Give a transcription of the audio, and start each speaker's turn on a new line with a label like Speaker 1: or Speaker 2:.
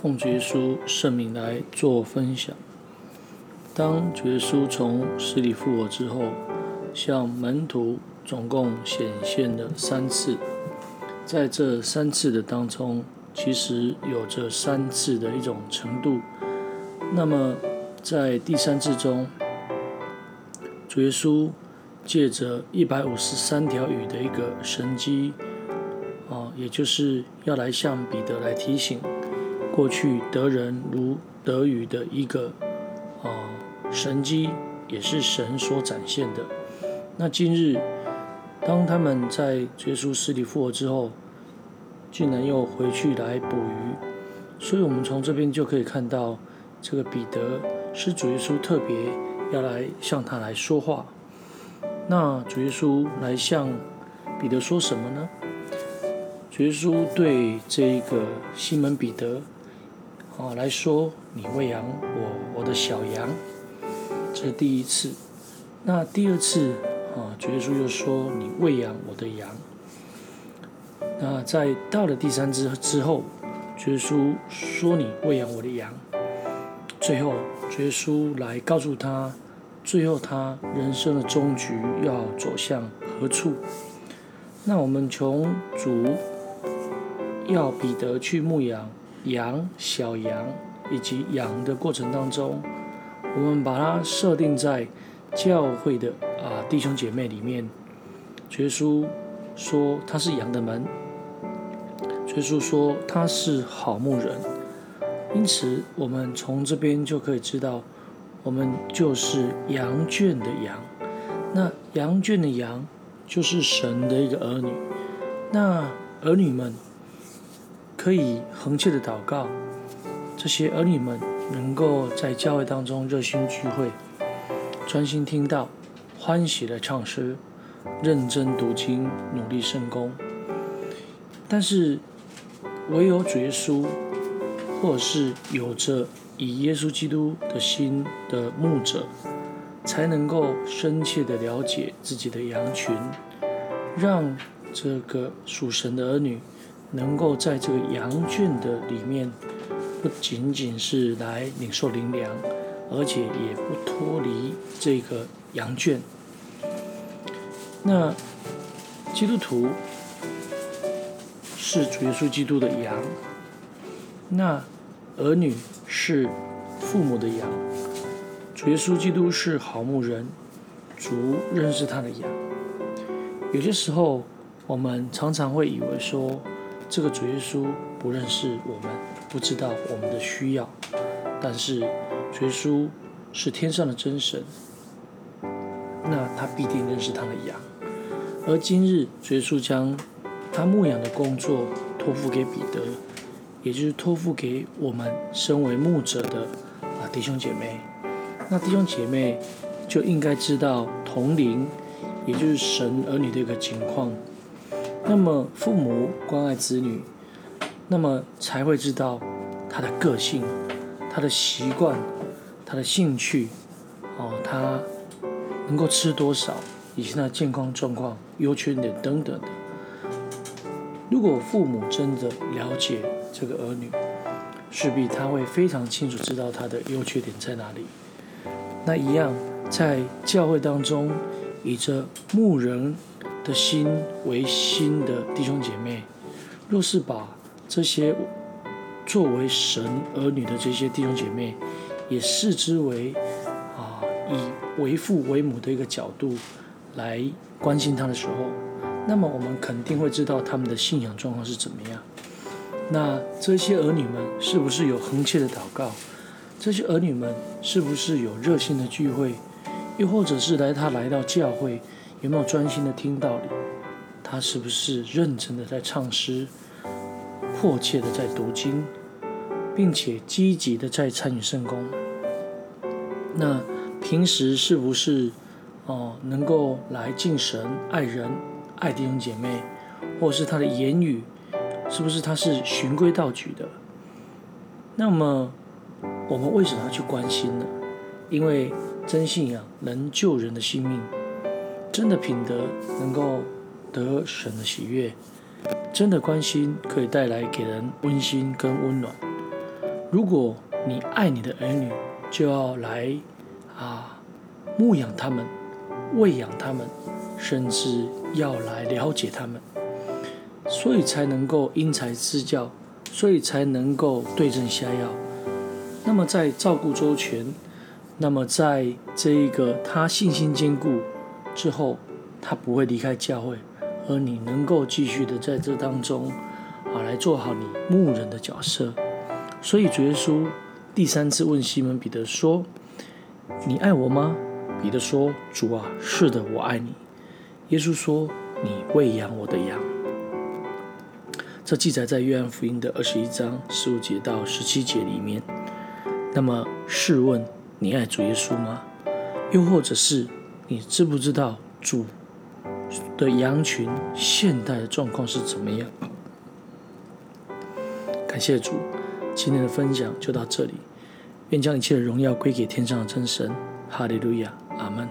Speaker 1: 奉主耶稣圣名来做分享。当主耶稣从死里复活之后，向门徒总共显现了三次。在这三次的当中，其实有着三次的一种程度。那么在第三次中，主耶稣借着一百五十三条鱼的一个神机，啊，也就是要来向彼得来提醒。过去得人如得鱼的一个啊神迹，也是神所展现的。那今日，当他们在耶稣死里复活之后，竟然又回去来捕鱼，所以我们从这边就可以看到，这个彼得是主耶稣特别要来向他来说话。那主耶稣来向彼得说什么呢？主耶稣对这个西门彼得。哦，来说你喂养我我的小羊，这是第一次。那第二次啊，主耶稣又说你喂养我的羊。那在到了第三次之后，主耶稣说你喂养我的羊。最后，主耶稣来告诉他，最后他人生的终局要走向何处？那我们从主要彼得去牧羊。羊、小羊以及羊的过程当中，我们把它设定在教会的啊弟兄姐妹里面。耶稣说他是羊的门，耶稣说他是好牧人。因此，我们从这边就可以知道，我们就是羊圈的羊。那羊圈的羊就是神的一个儿女。那儿女们。可以恒切的祷告，这些儿女们能够在教会当中热心聚会，专心听到，欢喜的唱诗，认真读经，努力圣工。但是，唯有主耶稣，或是有着以耶稣基督的心的牧者，才能够深切的了解自己的羊群，让这个属神的儿女。能够在这个羊圈的里面，不仅仅是来领受灵粮，而且也不脱离这个羊圈。那基督徒是主耶稣基督的羊，那儿女是父母的羊。主耶稣基督是好牧人，主认识他的羊。有些时候，我们常常会以为说，这个主耶稣不认识我们，不知道我们的需要，但是主耶稣是天上的真神，那他必定认识他的羊。而今日主耶稣将他牧养的工作托付给彼得，也就是托付给我们身为牧者的啊弟兄姐妹。那弟兄姐妹就应该知道同龄，也就是神儿女的一个情况。那么父母关爱子女，那么才会知道他的个性、他的习惯、他的兴趣，哦，他能够吃多少，以及他的健康状况、优缺点等等的。如果父母真的了解这个儿女，势必他会非常清楚知道他的优缺点在哪里。那一样在教会当中，以着牧人。的心为心的弟兄姐妹，若是把这些作为神儿女的这些弟兄姐妹，也视之为啊，以为父为母的一个角度来关心他的时候，那么我们肯定会知道他们的信仰状况是怎么样。那这些儿女们是不是有恒切的祷告？这些儿女们是不是有热心的聚会？又或者是来他来到教会？有没有专心的听道理？他是不是认真的在唱诗，迫切的在读经，并且积极的在参与圣工？那平时是不是哦能够来敬神、爱人、爱弟兄姐妹，或是他的言语是不是他是循规蹈矩的？那么我们为什么要去关心呢？因为真信仰能救人的性命。真的品德能够得神的喜悦，真的关心可以带来给人温馨跟温暖。如果你爱你的儿女，就要来啊牧养他们、喂养他们，甚至要来了解他们，所以才能够因材施教，所以才能够对症下药。那么在照顾周全，那么在这一个他信心坚固之后，他不会离开教会，而你能够继续的在这当中啊来做好你牧人的角色。所以主耶稣第三次问西门彼得说：“你爱我吗？”彼得说：“主啊，是的，我爱你。”耶稣说：“你喂养我的羊。”这记载在约翰福音的二十一章十五节到十七节里面。那么试问，你爱主耶稣吗？又或者是你知不知道主的羊群现代的状况是怎么样？感谢主，今天的分享就到这里。愿将一切的荣耀归给天上的真神。哈利路亚，阿门。